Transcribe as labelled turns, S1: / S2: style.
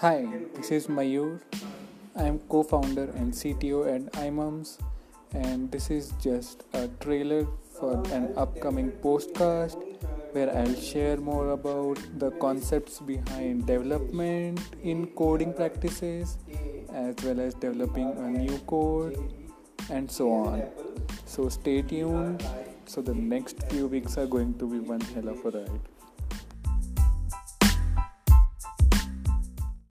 S1: Hi, this is Mayur. I am co founder and CTO at iMums, and this is just a trailer for an upcoming podcast where I'll share more about the concepts behind development in coding practices as well as developing a new code and so on. So stay tuned. So, the next few weeks are going to be one hell of a ride.